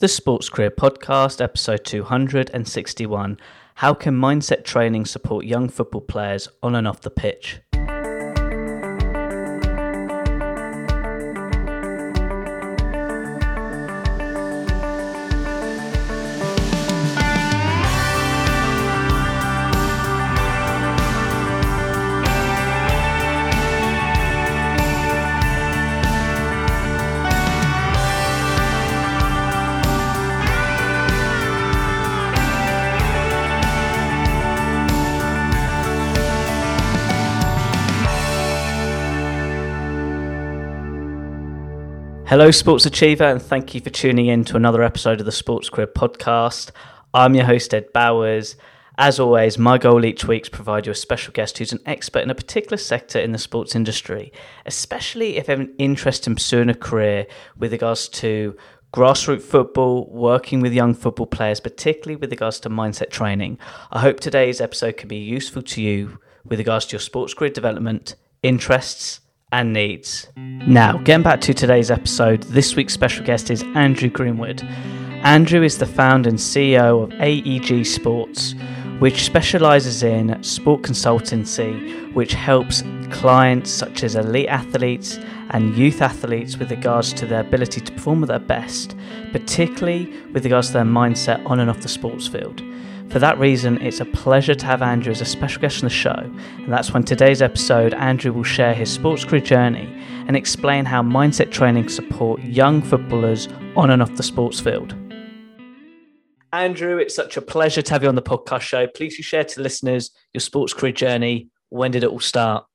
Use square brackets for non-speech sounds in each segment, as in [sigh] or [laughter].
The Sports Career Podcast, episode 261 How can mindset training support young football players on and off the pitch? Hello, Sports Achiever, and thank you for tuning in to another episode of the Sports Career Podcast. I'm your host, Ed Bowers. As always, my goal each week is to provide you a special guest who's an expert in a particular sector in the sports industry, especially if you have an interest in pursuing a career with regards to grassroots football, working with young football players, particularly with regards to mindset training. I hope today's episode can be useful to you with regards to your sports career development, interests, and needs. Now, getting back to today's episode, this week's special guest is Andrew Greenwood. Andrew is the founder and CEO of AEG Sports, which specializes in sport consultancy, which helps clients such as elite athletes and youth athletes with regards to their ability to perform at their best, particularly with regards to their mindset on and off the sports field. For that reason, it's a pleasure to have Andrew as a special guest on the show, and that's when today's episode, Andrew will share his sports career journey and explain how mindset training support young footballers on and off the sports field. Andrew, it's such a pleasure to have you on the podcast show. Please you share to listeners your sports career journey. When did it all start?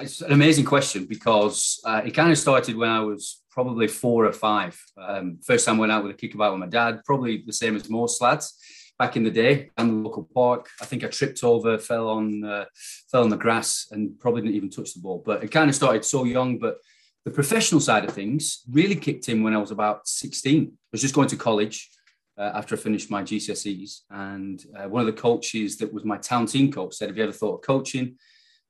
It's an amazing question because uh, it kind of started when I was probably four or five. Um, first time I went out with a kickabout with my dad, probably the same as most lads back in the day and the local park. I think I tripped over, fell on uh, fell on the grass, and probably didn't even touch the ball. But it kind of started so young. But the professional side of things really kicked in when I was about 16. I was just going to college uh, after I finished my GCSEs, and uh, one of the coaches that was my town team coach said, "Have you ever thought of coaching?"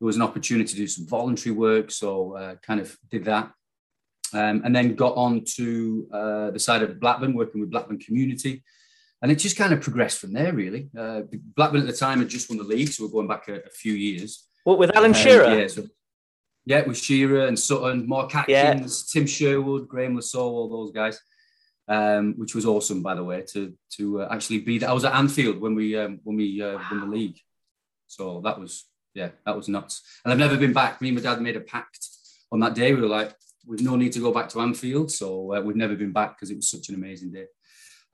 There was an opportunity to do some voluntary work, so uh, kind of did that. Um, and then got on to uh, the side of Blackburn, working with Blackburn community and it just kind of progressed from there, really. Uh, Blackburn at the time had just won the league, so we're going back a, a few years. What with Alan um, Shearer? Yeah, so, yeah, with Shearer and Sutton, Mark Atkins, yeah. Tim Sherwood, Graeme Le Saux, all those guys. Um, which was awesome, by the way, to to uh, actually be there. I was at Anfield when we um, when we uh, wow. won the league, so that was yeah, that was nuts. And I've never been back. Me and my dad made a pact on that day. We were like, we've no need to go back to Anfield, so uh, we've never been back because it was such an amazing day.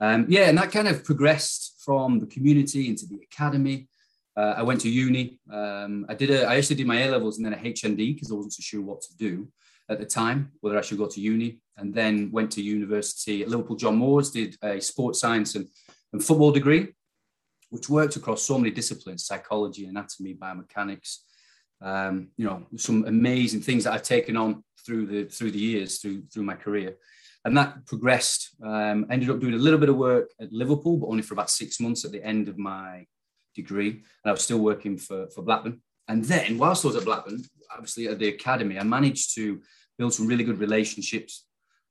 Um, yeah, and that kind of progressed from the community into the academy. Uh, I went to uni. Um, I did a, I actually did my A levels and then a HND because I wasn't so sure what to do at the time, whether I should go to uni. And then went to university at Liverpool John Moores, did a sports science and, and football degree, which worked across so many disciplines: psychology, anatomy, biomechanics. Um, you know, some amazing things that I've taken on through the through the years, through through my career and that progressed. Um, ended up doing a little bit of work at Liverpool, but only for about six months at the end of my degree. And I was still working for, for Blackburn. And then, whilst I was at Blackburn, obviously at the academy, I managed to build some really good relationships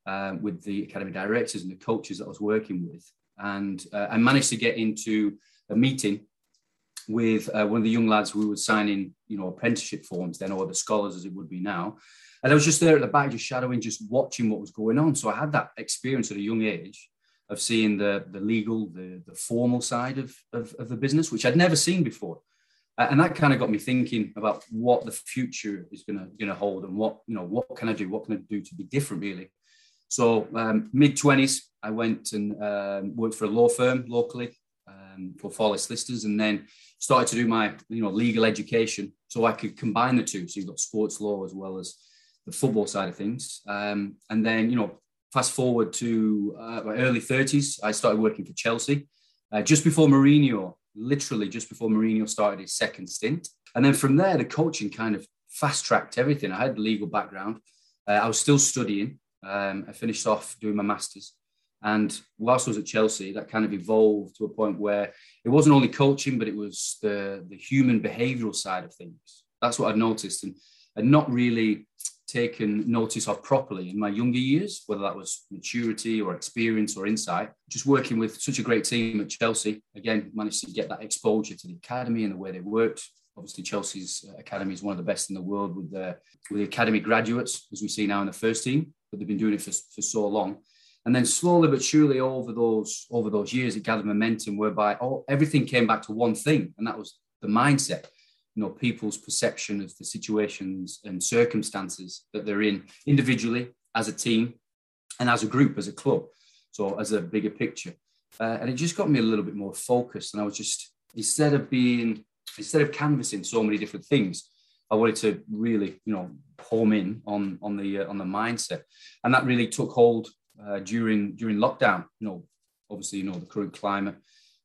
um, with the academy directors and the coaches that I was working with. And uh, I managed to get into a meeting with uh, one of the young lads who was signing, you know, apprenticeship forms then, or the scholars as it would be now. And I was just there at the back, just shadowing, just watching what was going on. So I had that experience at a young age of seeing the, the legal, the, the formal side of, of, of the business, which I'd never seen before. And that kind of got me thinking about what the future is going to going to hold and what you know what can I do, what can I do to be different, really. So um, mid twenties, I went and um, worked for a law firm locally um, for Fawley Solicitors, and then started to do my you know legal education so I could combine the two. So you've got sports law as well as the football side of things. Um, and then, you know, fast forward to uh, my early 30s, I started working for Chelsea uh, just before Mourinho, literally just before Mourinho started his second stint. And then from there, the coaching kind of fast tracked everything. I had the legal background. Uh, I was still studying. Um, I finished off doing my master's. And whilst I was at Chelsea, that kind of evolved to a point where it wasn't only coaching, but it was the, the human behavioral side of things. That's what I'd noticed. And, and not really taken notice of properly in my younger years, whether that was maturity or experience or insight. Just working with such a great team at Chelsea, again, managed to get that exposure to the academy and the way they worked. Obviously, Chelsea's academy is one of the best in the world with the, with the academy graduates, as we see now in the first team, but they've been doing it for, for so long. And then slowly but surely over those over those years, it gathered momentum whereby all, everything came back to one thing, and that was the mindset know people's perception of the situations and circumstances that they're in individually as a team and as a group as a club. So as a bigger picture. Uh, and it just got me a little bit more focused and i was just instead of being instead of canvassing so many different things i wanted to really you know home in on on the uh, on the mindset. And that really took hold uh, during during lockdown you know obviously you know the current climate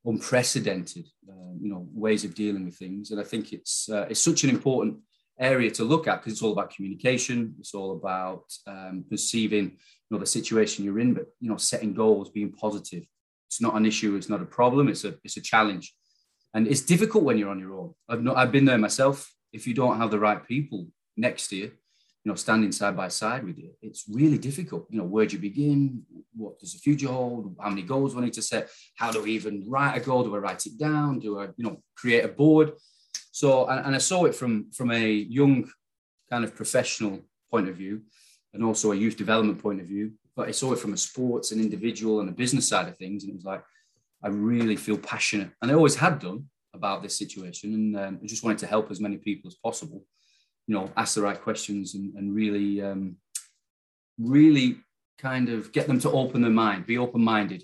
unprecedented, uh, you know, ways of dealing with things. And I think it's uh, it's such an important area to look at because it's all about communication. It's all about um, perceiving, you know, the situation you're in, but you know, setting goals, being positive. It's not an issue. It's not a problem. It's a it's a challenge, and it's difficult when you're on your own. I've not I've been there myself. If you don't have the right people next to you, you know, standing side by side with you, it's really difficult. You know, where do you begin? What does the future hold? How many goals do I need to set? How do I even write a goal? Do I write it down? Do I, you know, create a board? So, and, and I saw it from from a young kind of professional point of view, and also a youth development point of view. But I saw it from a sports and individual and a business side of things, and it was like I really feel passionate, and I always had done about this situation, and um, I just wanted to help as many people as possible you know, ask the right questions and, and really, um, really kind of get them to open their mind, be open-minded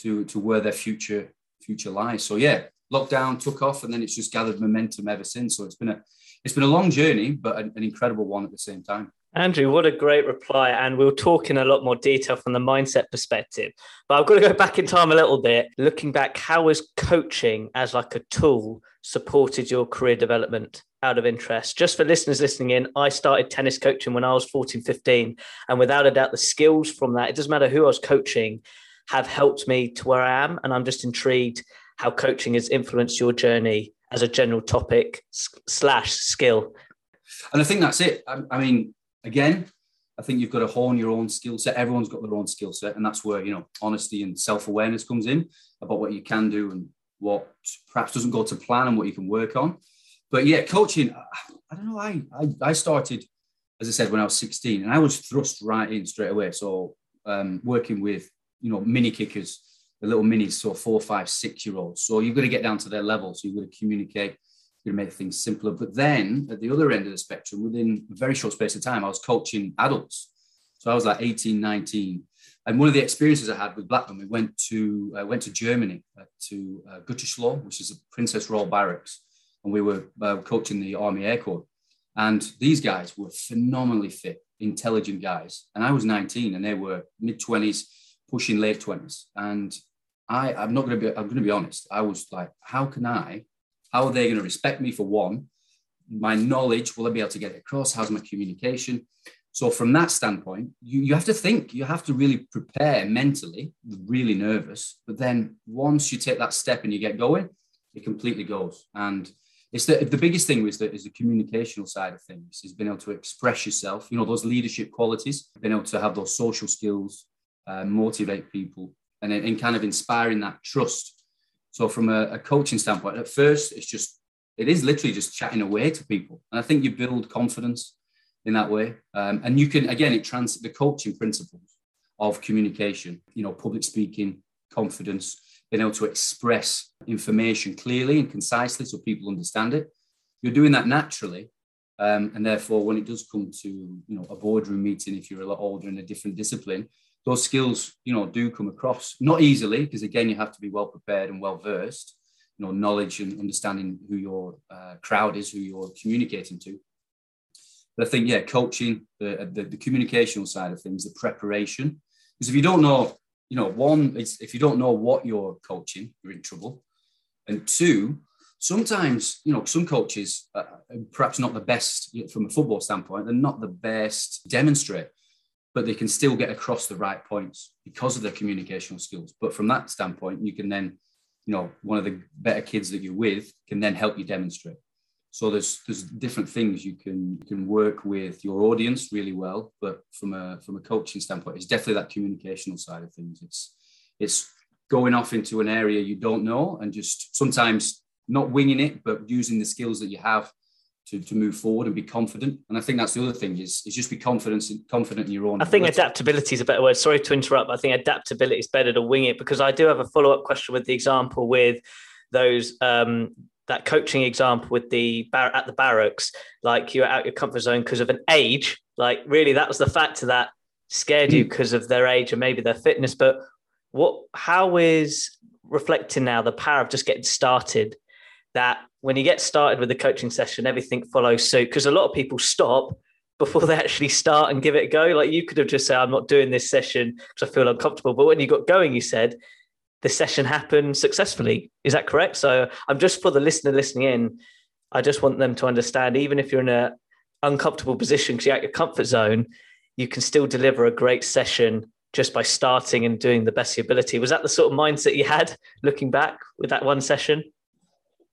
to to where their future future lies. So yeah, lockdown took off, and then it's just gathered momentum ever since. So it's been a it's been a long journey, but an, an incredible one at the same time. Andrew, what a great reply. And we'll talk in a lot more detail from the mindset perspective. But I've got to go back in time a little bit. Looking back, how has coaching as like a tool supported your career development out of interest? Just for listeners listening in, I started tennis coaching when I was 14, 15. And without a doubt, the skills from that, it doesn't matter who I was coaching, have helped me to where I am. And I'm just intrigued how coaching has influenced your journey as a general topic slash skill. And I think that's it. I, I mean, again, I think you've got to hone your own skill set. Everyone's got their own skill set, and that's where you know honesty and self awareness comes in about what you can do and what perhaps doesn't go to plan and what you can work on. But yeah, coaching. I don't know. I I, I started, as I said, when I was 16, and I was thrust right in straight away. So um, working with you know mini kickers, the little minis, so four, five, six year olds. So you've got to get down to their level. So you've got to communicate to make things simpler. But then at the other end of the spectrum, within a very short space of time, I was coaching adults. So I was like 18, 19. And one of the experiences I had with Blackburn, we went to uh, went to Germany uh, to uh, Gütersloh, which is a Princess Royal Barracks, and we were uh, coaching the Army Air Corps. And these guys were phenomenally fit, intelligent guys. And I was 19, and they were mid 20s, pushing late 20s. And I, I'm not going to be, I'm going to be honest. I was like, how can I how are they going to respect me for one? My knowledge, will I be able to get it across? How's my communication? So, from that standpoint, you, you have to think, you have to really prepare mentally, really nervous. But then once you take that step and you get going, it completely goes. And it's the, the biggest thing was that is the communicational side of things is being able to express yourself, you know, those leadership qualities, being able to have those social skills, uh, motivate people, and, and kind of inspiring that trust so from a, a coaching standpoint, at first it's just it is literally just chatting away to people, and I think you build confidence in that way. Um, and you can again it trans the coaching principles of communication, you know, public speaking, confidence, being able to express information clearly and concisely so people understand it. You're doing that naturally. Um, and therefore, when it does come to you know a boardroom meeting, if you're a lot older in a different discipline, those skills, you know, do come across. Not easily, because again, you have to be well prepared and well versed, you know, knowledge and understanding who your uh, crowd is, who you're communicating to. But I think, yeah, coaching, the, the, the communicational side of things, the preparation. Because if you don't know, you know, one, is if you don't know what you're coaching, you're in trouble. And two, sometimes, you know, some coaches, uh, perhaps not the best from a football standpoint, they're not the best demonstrate but they can still get across the right points because of their communicational skills. But from that standpoint, you can then, you know, one of the better kids that you're with can then help you demonstrate. So there's there's different things you can you can work with your audience really well, but from a from a coaching standpoint, it's definitely that communicational side of things. It's it's going off into an area you don't know and just sometimes not winging it, but using the skills that you have to, to move forward and be confident. And I think that's the other thing is, is just be confident, confident in your own. I think ability. adaptability is a better word. Sorry to interrupt. I think adaptability is better to wing it because I do have a follow up question with the example with those um, that coaching example with the bar- at the barracks, like you're out your comfort zone because of an age. Like really, that was the factor that scared you because hmm. of their age and maybe their fitness. But what? How is reflecting now the power of just getting started? That when you get started with the coaching session, everything follows suit. Because a lot of people stop before [laughs] they actually start and give it a go. Like you could have just said, "I'm not doing this session because I feel uncomfortable." But when you got going, you said, the session happened successfully. Is that correct? So I'm just for the listener listening in. I just want them to understand, even if you're in a uncomfortable position because you're at your comfort zone, you can still deliver a great session just by starting and doing the best of your ability. Was that the sort of mindset you had looking back with that one session?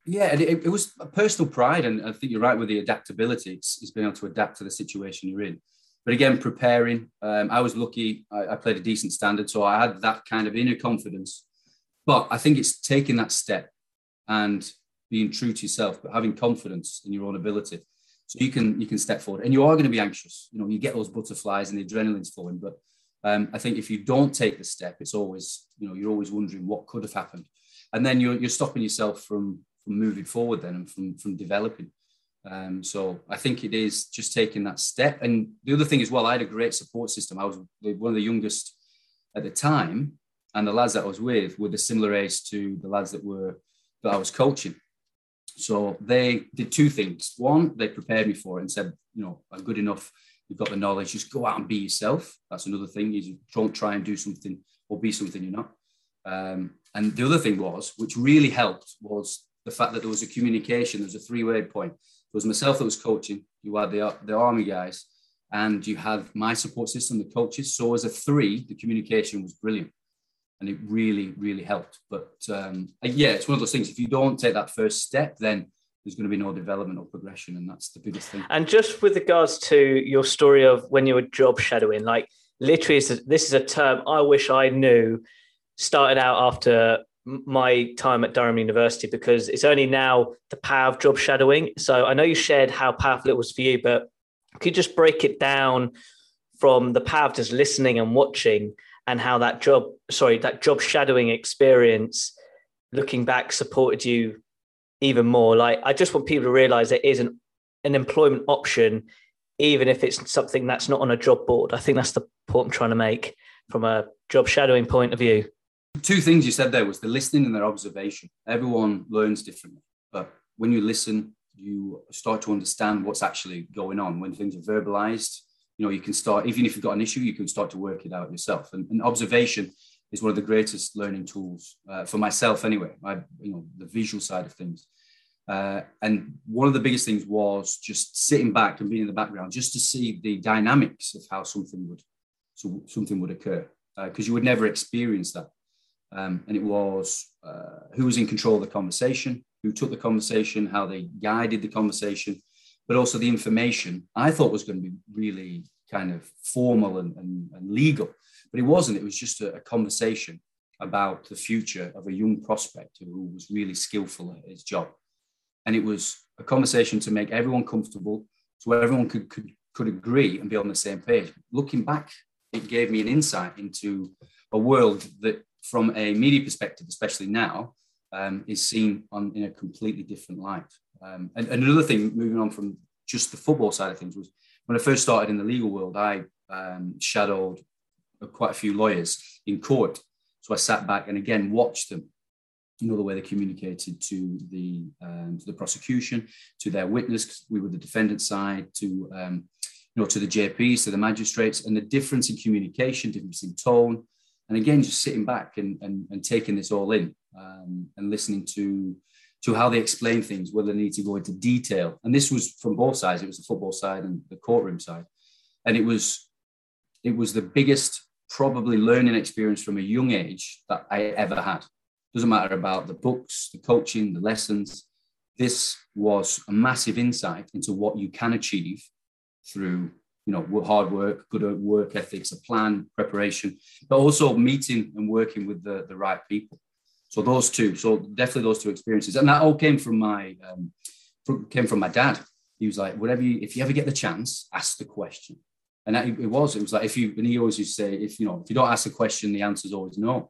Yeah, it, it was a personal pride, and I think you're right with the adaptability. It's, it's being able to adapt to the situation you're in. But again, preparing. Um, I was lucky. I, I, played a decent standard, so I had that kind of inner confidence but I think it's taking that step and being true to yourself, but having confidence in your own ability. So you can you can step forward, and you are going to be anxious. You know, you get those butterflies and the adrenaline's flowing. But um, I think if you don't take the step, it's always you know you're always wondering what could have happened, and then you're you're stopping yourself from from moving forward then and from from developing. Um, so I think it is just taking that step. And the other thing as well, I had a great support system. I was one of the youngest at the time, and the lads that I was with were the similar age to the lads that were that I was coaching. So they did two things. One, they prepared me for it and said, you know, I'm good enough. You've got the knowledge. Just go out and be yourself. That's another thing. Is don't try and do something or be something you're not. Um, and the other thing was, which really helped, was the fact that there was a communication. There was a three-way point. There was myself that was coaching. You had the the army guys, and you had my support system, the coaches. So as a three, the communication was brilliant and it really, really helped. But um, yeah, it's one of those things. If you don't take that first step, then there's going to be no development or progression, and that's the biggest thing. And just with regards to your story of when you were job shadowing, like literally, this is a term I wish I knew. Started out after my time at Durham University because it's only now the power of job shadowing. So I know you shared how powerful it was for you, but could you just break it down from the power of just listening and watching and how that job, sorry, that job shadowing experience, looking back, supported you even more. Like, I just want people to realize there is an, an employment option, even if it's something that's not on a job board. I think that's the point I'm trying to make from a job shadowing point of view. Two things you said there was the listening and their observation. Everyone learns differently, but when you listen, you start to understand what's actually going on. When things are verbalized you know you can start even if you've got an issue you can start to work it out yourself. And, and observation is one of the greatest learning tools uh, for myself anyway I, you know the visual side of things. Uh, and one of the biggest things was just sitting back and being in the background just to see the dynamics of how something would so something would occur because uh, you would never experience that um, and it was uh, who was in control of the conversation who took the conversation how they guided the conversation but also the information I thought was going to be really kind of formal and, and, and legal. But it wasn't. It was just a, a, conversation about the future of a young prospect who was really skillful at his job. And it was a conversation to make everyone comfortable, so everyone could, could, could agree and be on the same page. Looking back, it gave me an insight into a world that, from a media perspective, especially now, um, is seen on in a completely different light. Um, and, and, another thing, moving on from just the football side of things, was when I first started in the legal world, I um, shadowed quite a few lawyers in court. So I sat back and again watched them. You know the way they communicated to the um, to the prosecution, to their witness. We were the defendant side, to um, you know to the JPs, to the magistrates, and the difference in communication, difference in tone, and again just sitting back and and, and taking this all in um, and listening to to how they explain things, whether they need to go into detail. And this was from both sides. It was the football side and the courtroom side. And it was it was the biggest probably learning experience from a young age that I ever had. Doesn't matter about the books, the coaching, the lessons. this was a massive insight into what you can achieve through you know hard work good work ethics a plan preparation but also meeting and working with the, the right people so those two so definitely those two experiences and that all came from my um, from, came from my dad he was like whatever you if you ever get the chance ask the question and that, it was it was like if you and he always used to say if you know if you don't ask the question the answer is always no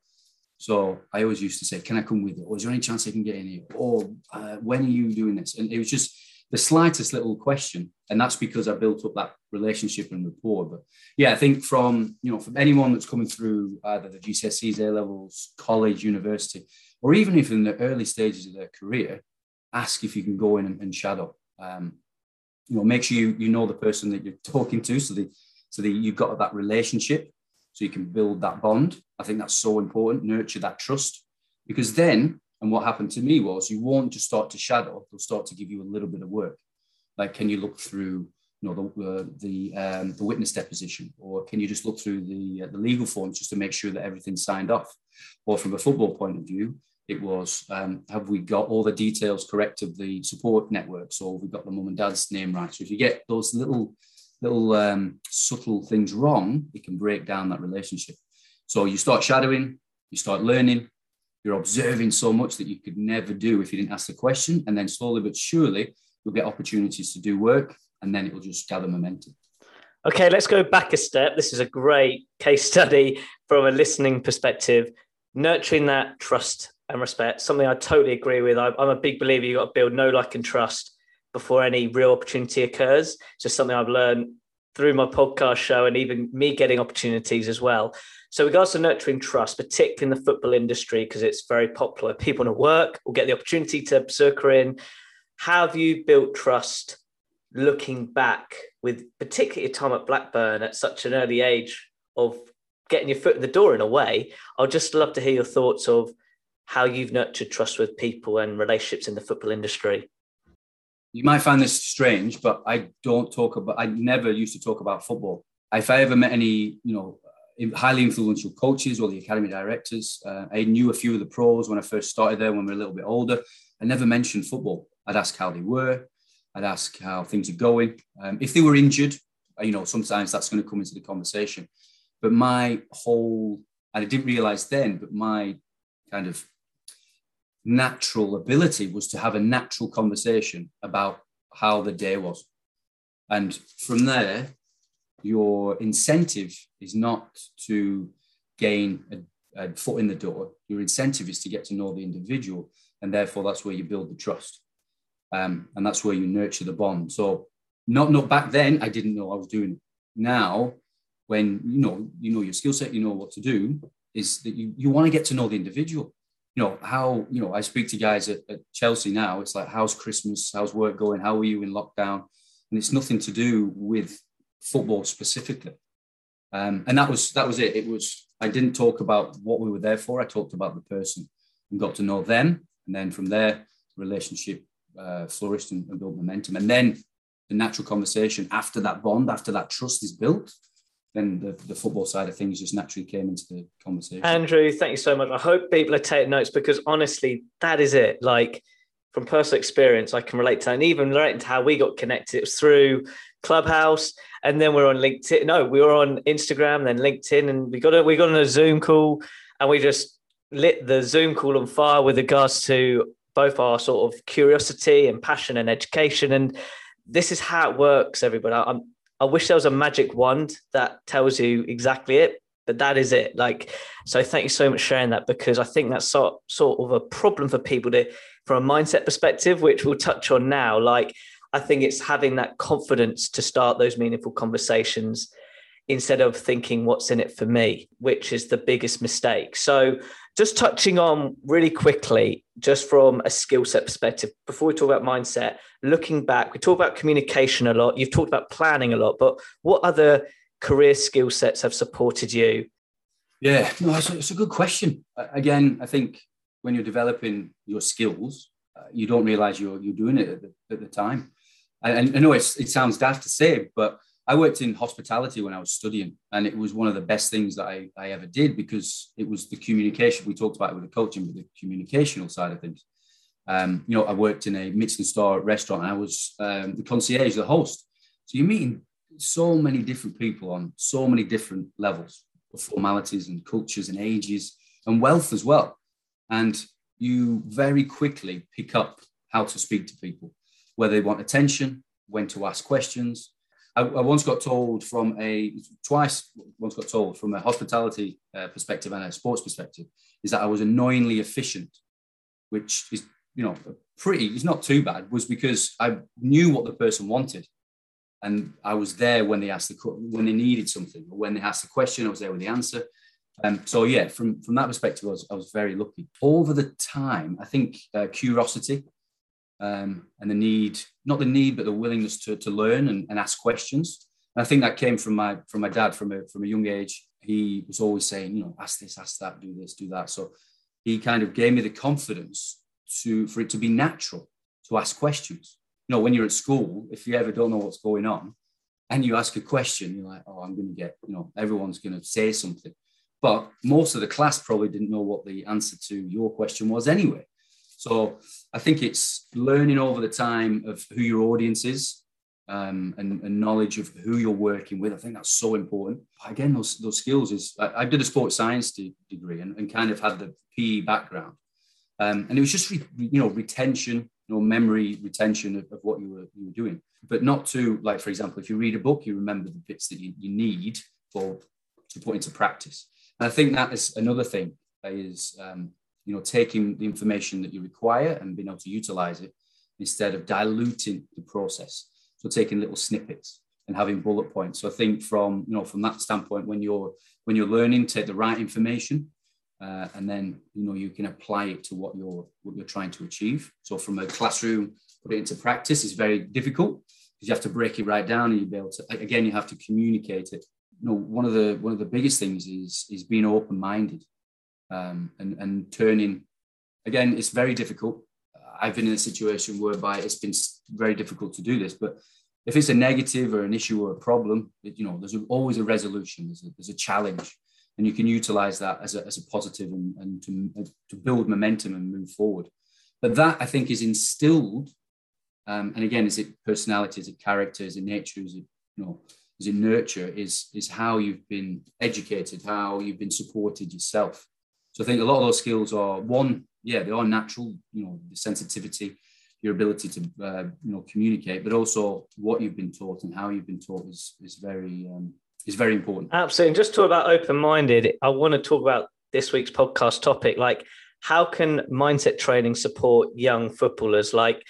so I always used to say, "Can I come with you? Or is there any chance I can get in here? Or uh, when are you doing this?" And it was just the slightest little question, and that's because I built up that relationship and rapport. But yeah, I think from you know from anyone that's coming through either the GCSEs, A levels, college, university, or even if in the early stages of their career, ask if you can go in and, and shadow. Um, you know, make sure you you know the person that you're talking to, so that so that you've got that relationship so you can build that bond. I think that's so important, nurture that trust. Because then, and what happened to me was you won't just start to shadow, they'll start to give you a little bit of work. Like, can you look through you know the uh, the um, the witness deposition, or can you just look through the uh, the legal forms just to make sure that everything's signed off? Or from a football point of view, it was um, have we got all the details correct of the support networks, or we got the mum and dad's name right? So if you get those little little um, subtle things wrong, it can break down that relationship. So you start shadowing, you start learning, you're observing so much that you could never do if you didn't ask the question. And then slowly but surely, you'll get opportunities to do work and then it will just gather momentum. Okay, let's go back a step. This is a great case study from a listening perspective. Nurturing that trust and respect, something I totally agree with. I'm a big believer you've got to build know, like, and trust before any real opportunity occurs. It's just something I've learned through my podcast show and even me getting opportunities as well. So, regards to nurturing trust, particularly in the football industry, because it's very popular, people want to work will get the opportunity to circle in. Have you built trust looking back with particularly your time at Blackburn at such an early age of getting your foot in the door in a way? I'd just love to hear your thoughts of how you've nurtured trust with people and relationships in the football industry you might find this strange, but I don't talk about, I never used to talk about football. If I ever met any, you know, highly influential coaches or the academy directors, uh, I knew a few of the pros when I first started there when we were a little bit older. I never mentioned football. I'd ask how they were. I'd ask how things are going. Um, if they were injured, uh, you know, sometimes that's going to come into the conversation. But my whole, and I didn't realize then, but my kind of natural ability was to have a natural conversation about how the day was. And from there, your incentive is not to gain a, a, foot in the door. Your incentive is to get to know the individual. And therefore, that's where you build the trust. Um, and that's where you nurture the bond. So, not, not back then, I didn't know I was doing it. Now, when you know, you know your skill set, you know what to do, is that you, you want to get to know the individual you know how you know i speak to guys at, at, chelsea now it's like how's christmas? How's work going? How are you in lockdown? And it's nothing to do with football specifically. Um, and that was that was it. It was i didn't talk about what we were there for i talked about the person and got to know them. And then from there relationship uh, flourished and, and built momentum. And then the natural conversation after that bond after that trust is built then the, the football side of things just naturally came into the conversation. Andrew, thank you so much. I hope people are taking notes because honestly, that is it. Like from personal experience, I can relate to that. And even relating to how we got connected, it was through Clubhouse, and then we're on LinkedIn. No, we were on Instagram, then LinkedIn, and we got a we got on a Zoom call, and we just lit the Zoom call on fire with regards to both our sort of curiosity and passion and education. And this is how it works, everybody. I'm I wish there was a magic wand that tells you exactly it, but that is it. Like, so thank you so much for sharing that because I think that's sort sort of a problem for people to, from a mindset perspective, which we'll touch on now. Like, I think it's having that confidence to start those meaningful conversations instead of thinking what's in it for me, which is the biggest mistake. So just touching on really quickly, just from a skill set perspective, before we talk about mindset, looking back, we talk about communication a lot. You've talked about planning a lot, but what other career skill sets have supported you? Yeah, no, it's a, it's a good question. Again, I think when you're developing your skills, uh, you don't realize you're, you're doing it at the, at the time. And I know it sounds daft to say, but I worked in hospitality when I was studying, and it was one of the best things that I, I ever did because it was the communication. We talked about it with the coaching, but the communicational side of things. Um, you know, I worked in a Michelin star restaurant and I was um, the concierge, the host. So you're meeting so many different people on so many different levels of formalities and cultures and ages and wealth as well. And you very quickly pick up how to speak to people, whether they want attention, when to ask questions. I, I once got told from a twice once got told from a hospitality uh, perspective and a sports perspective is that I was annoyingly efficient, which is you know pretty. It's not too bad. Was because I knew what the person wanted, and I was there when they asked the when they needed something or when they asked the question. I was there with the answer. Um, so yeah, from from that perspective, I was, I was very lucky. Over the time, I think uh, curiosity um, and the need, not the need, but the willingness to, to learn and, and ask questions. And I think that came from my from my dad from a from a young age. He was always saying, you know, ask this, ask that, do this, do that. So he kind of gave me the confidence to for it to be natural to ask questions. You know, when you're at school, if you ever don't know what's going on, and you ask a question, you're like, oh, I'm going to get, you know, everyone's going to say something. But most of the class probably didn't know what the answer to your question was anyway. So I think it's learning over the time of who your audience is um, and, and, knowledge of who you're working with. I think that's so important. Again, those, those skills is I, I did a sports science de- degree and, and, kind of had the PE background. Um, and it was just, re, you know, retention, you know, memory retention of, of, what you were, you were doing, but not to like, for example, if you read a book, you remember the bits that you, you need for to put into practice. And I think that is another thing is um, you know, taking the information that you require and being able to utilize it instead of diluting the process. So taking little snippets and having bullet points. So I think from you know from that standpoint, when you're when you're learning, take the right information, uh, and then you know you can apply it to what you're what you're trying to achieve. So from a classroom, put it into practice is very difficult because you have to break it right down and you be able to again you have to communicate it. You know, one of the one of the biggest things is is being open minded um, and, and turning. Again, it's very difficult. I've been in a situation whereby it's been very difficult to do this, but if it's a negative or an issue or a problem, you know, there's always a resolution. There's a, there's a challenge, and you can utilize that as a, as a positive and, and to, to build momentum and move forward. But that I think is instilled, um, and again, is it personality, is it character, is it nature, is it you know, is it nurture? Is is how you've been educated, how you've been supported yourself. So I think a lot of those skills are one, yeah, they are natural, you know, the sensitivity, your ability to, uh, you know, communicate, but also what you've been taught and how you've been taught is, is very, um, is very important. Absolutely. And just talk about open-minded. I want to talk about this week's podcast topic, like how can mindset training support young footballers? Like,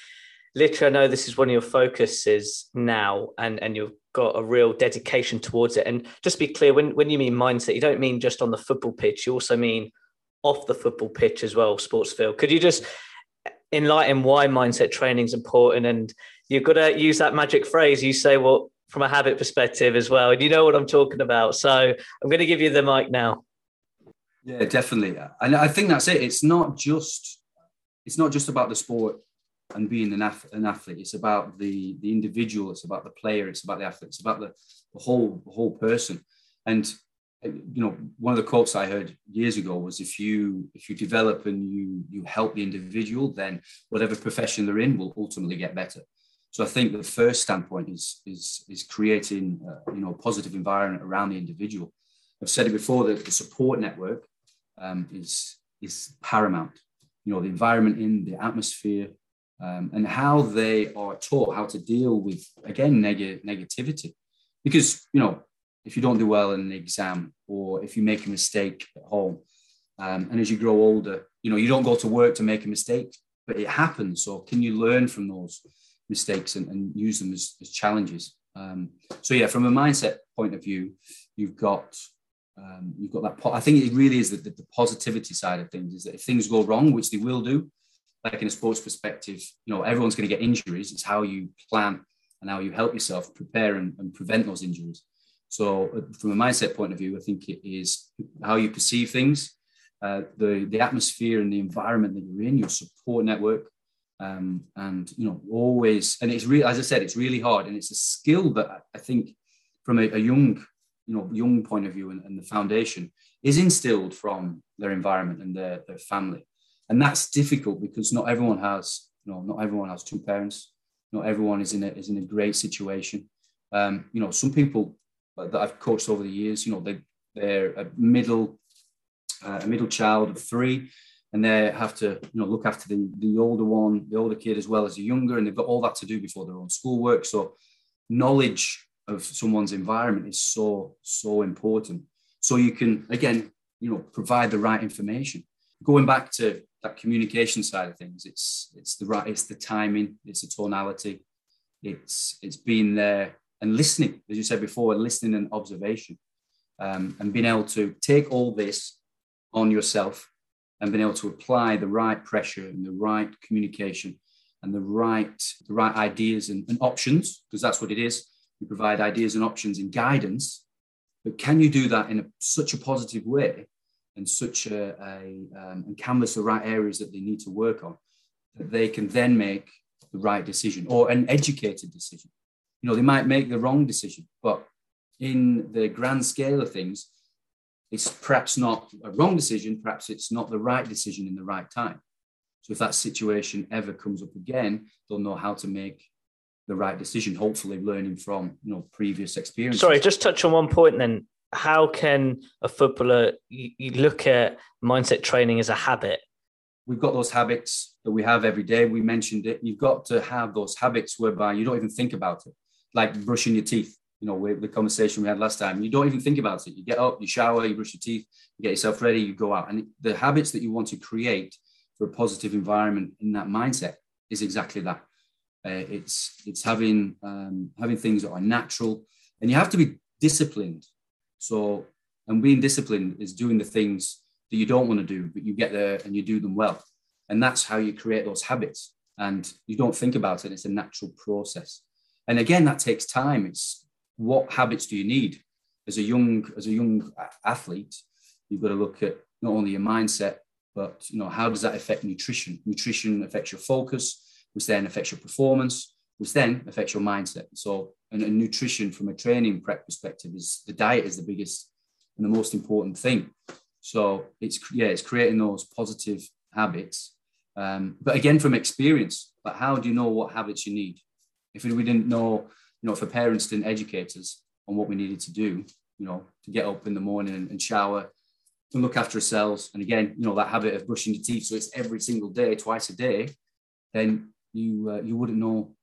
literally, I know this is one of your focuses now, and and you've got a real dedication towards it. And just be clear, when when you mean mindset, you don't mean just on the football pitch. You also mean off the football pitch as well, sports field. Could you just enlighten why mindset training is important? And you've got to use that magic phrase. You say, well, from a habit perspective as well. And you know what I'm talking about. So I'm going to give you the mic now. Yeah, definitely. And I think that's it. It's not just it's not just about the sport and being an, an athlete. It's about the the individual. It's about the player. It's about the athlete. It's about the, the whole the whole person. And you know one of the quotes i heard years ago was if you if you develop and you you help the individual then whatever profession they're in will ultimately get better. So i think the first standpoint is is is creating uh, you know a positive environment around the individual. I've said it before that the support network um, is is paramount. You know the environment in the atmosphere um, and how they are taught how to deal with again neg- negativity. Because you know if you don't do well in an exam or if you make a mistake at home. Um, and as you grow older, you know, you don't go to work to make a mistake, but it happens. So can you learn from those mistakes and, and use them as, as challenges? Um, so yeah, from a mindset point of view, you've got um, you've got that. Po- I think it really is the, the, the, positivity side of things. Is that if things go wrong, which they will do, like in a sports perspective, you know everyone's going to get injuries. It's how you plan and how you help yourself prepare and, and prevent those injuries. So, uh, from a mindset point of view, I think it is how you perceive things, uh, the the atmosphere and the environment that you're in, your support network, um, and you know always. And it's really, as I said, it's really hard, and it's a skill that I think, from a, a young, you know, young point of view, and, and, the foundation is instilled from their environment and their their family. and that's difficult because not everyone has, you know, not everyone has two parents. Not everyone is in a is in a great situation. Um, you know, some people that I've coached over the years, you know, they they're a middle uh, a middle child of three, and they have to you know look after the the older one, the older kid as well as the younger, and they've got all that to do before their own schoolwork. So knowledge of someone's environment is so so important. So you can again you know provide the right information. Going back to that communication side of things, it's it's the right it's the timing, it's the tonality, it's it's being there and listening, as you said before, listening and observation, um, and being able to take all this on yourself and being able to apply the right pressure and the right communication and the right the right ideas and, and options because that's what it is. You provide ideas and options and guidance but can you do that in a, such a positive way and such a, a um, and canvas the right areas that they need to work on that they can then make the right decision or an educated decision you know they might make the wrong decision but in the grand scale of things it's perhaps not a wrong decision, perhaps it's not the right decision in the right time. So if that situation ever comes up again, they'll know how to make the right decision, hopefully learning from you know previous experience. Sorry, just touch on one point then. How can a footballer you, you look at mindset training as a habit? We've got those habits that we have every day. We mentioned it. You've got to have those habits whereby you don't even think about it, like brushing your teeth you know, with the conversation we had last time, you don't even think about it. You get up, you shower, you brush your teeth, you get yourself ready, you go out. And the habits that you want to create for a positive environment in that mindset is exactly that. Uh, it's it's having um, having things that are natural, and you have to be disciplined. So, and being disciplined is doing the things that you don't want to do, but you get there and you do them well, and that's how you create those habits. And you don't think about it; it's a natural process. And again, that takes time. It's what habits do you need as a young as a young athlete? You've got to look at not only your mindset, but you know how does that affect nutrition? Nutrition affects your focus, which then affects your performance, which then affects your mindset. So, and, and nutrition from a training prep perspective is the diet is the biggest and the most important thing. So it's yeah, it's creating those positive habits. Um, but again, from experience, but how do you know what habits you need? If we didn't know you know, if parents didn't educate us on what we needed to do, you know, to get up in the morning and, and shower and look after ourselves. And again, you know, that habit of brushing your teeth. So it's every single day, twice a day, then you, uh, you wouldn't know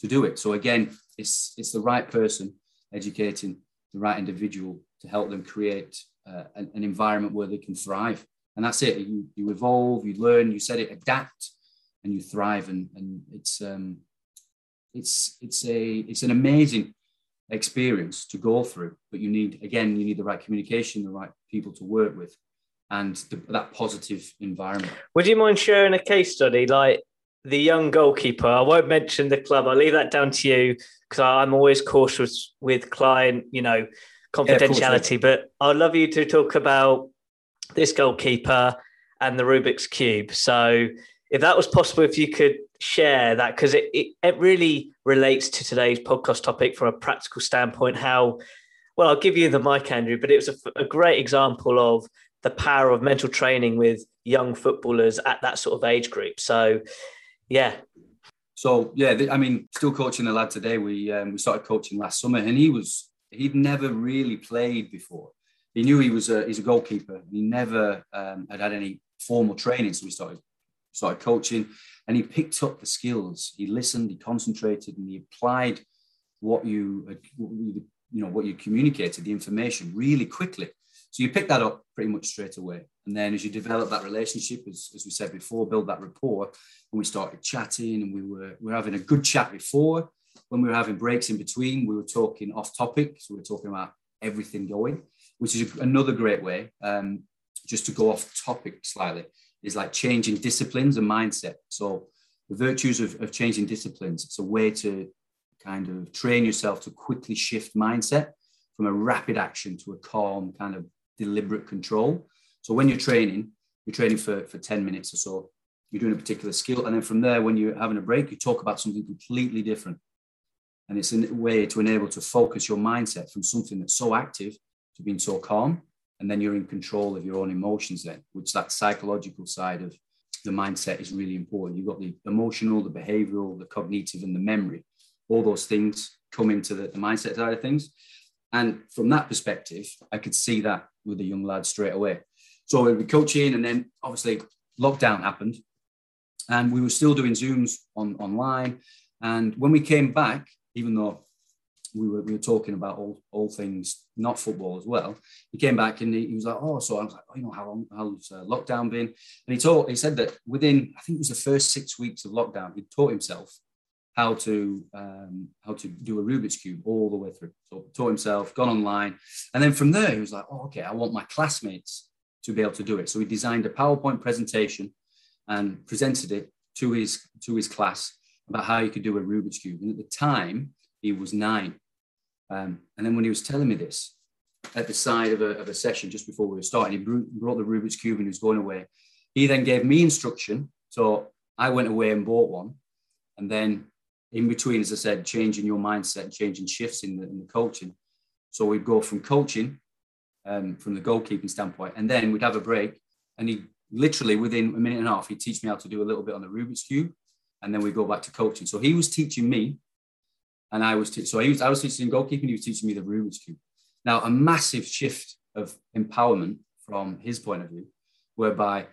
to do it. So again, it's, it's the right person educating the right individual to help them create uh, an, an, environment where they can thrive. And that's it. You, you evolve, you learn, you said it, adapt, and you thrive. And, and it's, um, it's it's a it's an amazing experience to go through but you need again you need the right communication the right people to work with and the, that positive environment. Would you mind sharing a case study like the young goalkeeper? I won't mention the club i'll leave that down to you because i'm always cautious with client you know confidentiality yeah, but i'd love you to talk about this goalkeeper and the rubik's cube. So if that was possible if you could share that because it, it, it really relates to today's podcast topic from a practical standpoint how well i'll give you the mic andrew but it was a, a great example of the power of mental training with young footballers at that sort of age group. So yeah. So yeah i mean still coaching the lad today we um, we started coaching last summer and he was he'd never really played before. He knew he was a he's a goalkeeper he never um, had had any formal training so we started started coaching, and he picked up the skills. He listened, he concentrated, and he applied what you, you know, what you communicated, the information, really quickly. So you pick that up pretty much straight away. And then as you develop that relationship, as, as we said before, build that rapport, and we started chatting, and we were we were having a good chat before. When we were having breaks in between, we were talking off topic. So we were talking about everything going, which is another great way um, just to go off topic slightly is like changing disciplines and mindset. So the virtues of, of changing disciplines, it's a way to kind of train yourself to quickly shift mindset from a rapid action to a calm kind of deliberate control. So when you're training, you're training for, for 10 minutes or so, you're doing a particular skill. And then from there, when you're having a break, you talk about something completely different. And it's a way to enable to focus your mindset from something that's so active to being so calm and then you're in control of your own emotions then which that psychological side of the mindset is really important. You've got the emotional, the behavioral, the cognitive, and the memory. All those things come into the, the mindset side of things. And from that perspective, I could see that with the young lad straight away. So we were coaching, and then obviously lockdown happened, and we were still doing Zooms on online. And when we came back, even though we were, we were talking about all, all things not football as well. He came back and he, he was like, "Oh, so I was like, oh, you know, how long how's uh, lockdown been?" And he taught. He said that within, I think it was the first six weeks of lockdown, he taught himself how to um, how to do a Rubik's cube all the way through. So taught himself, gone online, and then from there he was like, "Oh, okay, I want my classmates to be able to do it." So he designed a PowerPoint presentation and presented it to his to his class about how you could do a Rubik's cube. And at the time, he was nine. Um, and then when he was telling me this at the side of a, of a session just before we were starting, he brought the Rubik's Cube and he was going away. He then gave me instruction. So I went away and bought one. And then in between, as I said, changing your mindset, changing shifts in the, in the coaching. So we'd go from coaching um, from the goalkeeping standpoint, and then we'd have a break. And he literally within a minute and a half, he'd teach me how to do a little bit on the Rubik's Cube. And then we go back to coaching. So he was teaching me and I was te- so he was I was teaching goalkeeping. He was teaching me the Rubik's cube. Now a massive shift of empowerment from his point of view, whereby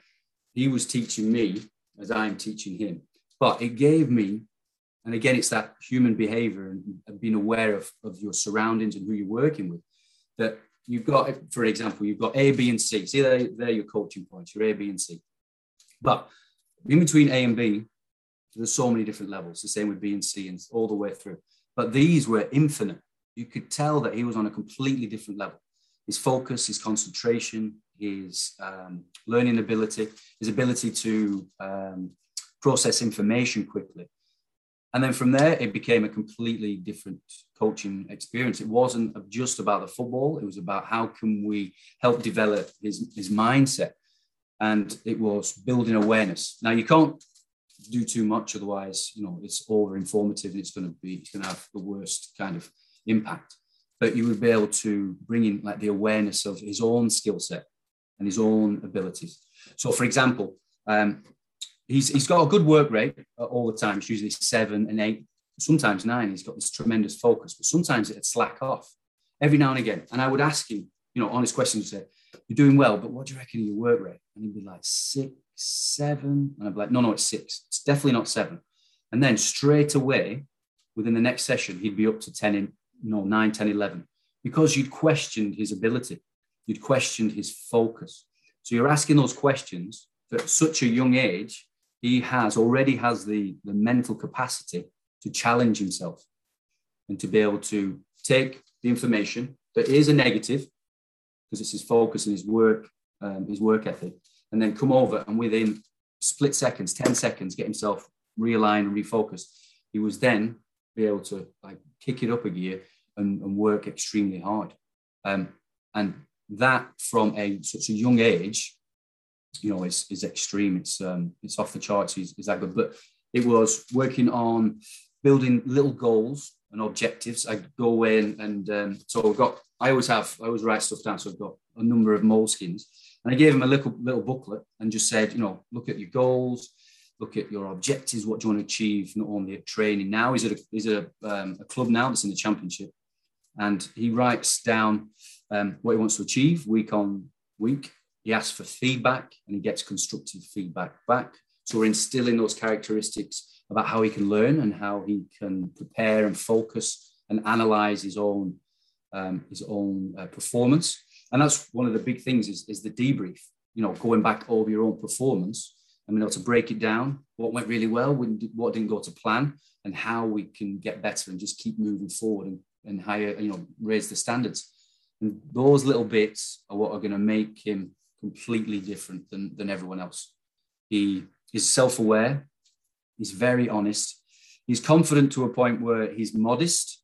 he was teaching me as I'm teaching him. But it gave me, and again, it's that human behavior and being aware of, of your surroundings and who you're working with. That you've got, for example, you've got A, B, and C. See, they're, they're your coaching points, your A, B, and C. But in between A and B, there's so many different levels. The same with B and C and all the way through. But these were infinite. You could tell that he was on a completely different level. His focus, his concentration, his um, learning ability, his ability to um, process information quickly. And then from there, it became a completely different coaching experience. It wasn't just about the football, it was about how can we help develop his, his mindset. And it was building awareness. Now, you can't do too much, otherwise, you know, it's over informative and it's going to be, it's going to have the worst kind of impact. But you would be able to bring in like the awareness of his own skill set and his own abilities. So, for example, um, he's he's got a good work rate all the time. It's usually seven and eight, sometimes nine. He's got this tremendous focus, but sometimes it'd slack off every now and again. And I would ask him, you know, honest questions. Say, "You're doing well, but what do you reckon of your work rate?" And he'd be like six, seven. And be like, no, no, it's six. It's definitely not seven. And then straight away, within the next session, he'd be up to 10 in, no, 9, 10, 11, because you'd questioned his ability. You'd questioned his focus. So you're asking those questions at such a young age, he has already has the, the mental capacity to challenge himself and to be able to take the information that is a negative because it's his focus and his work, um, his work ethic, and then come over and within split seconds, 10 seconds, get himself realigned and refocused. He was then be able to like kick it up a gear and, and work extremely hard. Um, and that from a such a young age, you know, is, is extreme. It's um, it's off the charts. Is, is that good? But it was working on building little goals and objectives. I go away and, and um, so I've got. I always have. I always write stuff down. So I've got a number of moleskins, and I gave him a little little booklet and just said, you know, look at your goals, look at your objectives, what do you want to achieve, not only at training. Now he's at a, he's at a, um, a club now that's in the championship, and he writes down um, what he wants to achieve week on week. He asks for feedback and he gets constructive feedback back. So we're instilling those characteristics about how he can learn and how he can prepare and focus and analyze his own um, his own uh, performance and that's one of the big things is, is the debrief you know going back over your own performance. And being able to break it down what went really well what didn't go to plan and how we can get better and just keep moving forward and, and higher you know raise the standards. And those little bits are what are going to make him completely different than, than everyone else. He is self-aware. He's very honest. He's confident to a point where he's modest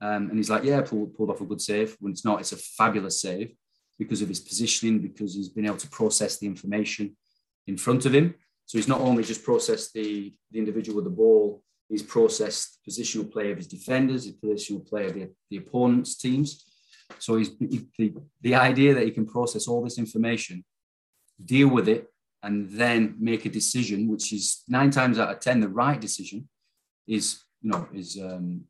um, and he's like, yeah, pulled, pulled off a good save. When it's not, it's a fabulous save because of his positioning, because he's been able to process the information in front of him. So he's not only just processed the, the individual with the ball, he's processed positional play of his defenders, the positional play of the, the opponent's teams. So he's he, the, the idea that he can process all this information, deal with it, and then make a decision, which is nine times out of ten the right decision, is you know is um,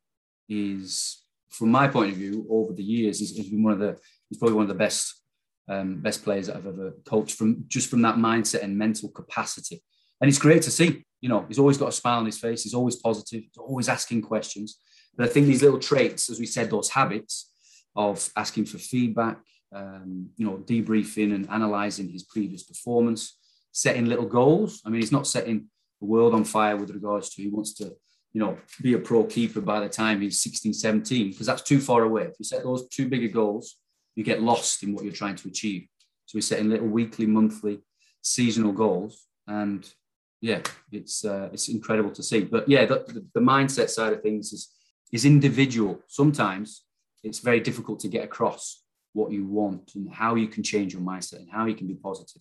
is from my point of view over the years has been one of the he's probably one of the best um, best players that I've ever coached from just from that mindset and mental capacity. And it's great to see. You know, he's always got a smile on his face. He's always positive. He's always asking questions. But I think these little traits, as we said, those habits of asking for feedback, um, you know, debriefing and analysing his previous performance, setting little goals. I mean, he's not setting the world on fire with regards to he wants to, you know, be a pro keeper by the time he's 16, 17, because that's too far away. If you set those too bigger goals, you get lost in what you're trying to achieve. So we're setting little weekly, monthly, seasonal goals, and yeah, it's uh, it's incredible to see. But yeah, the, the mindset side of things is is individual. Sometimes it's very difficult to get across what you want and how you can change your mindset and how you can be positive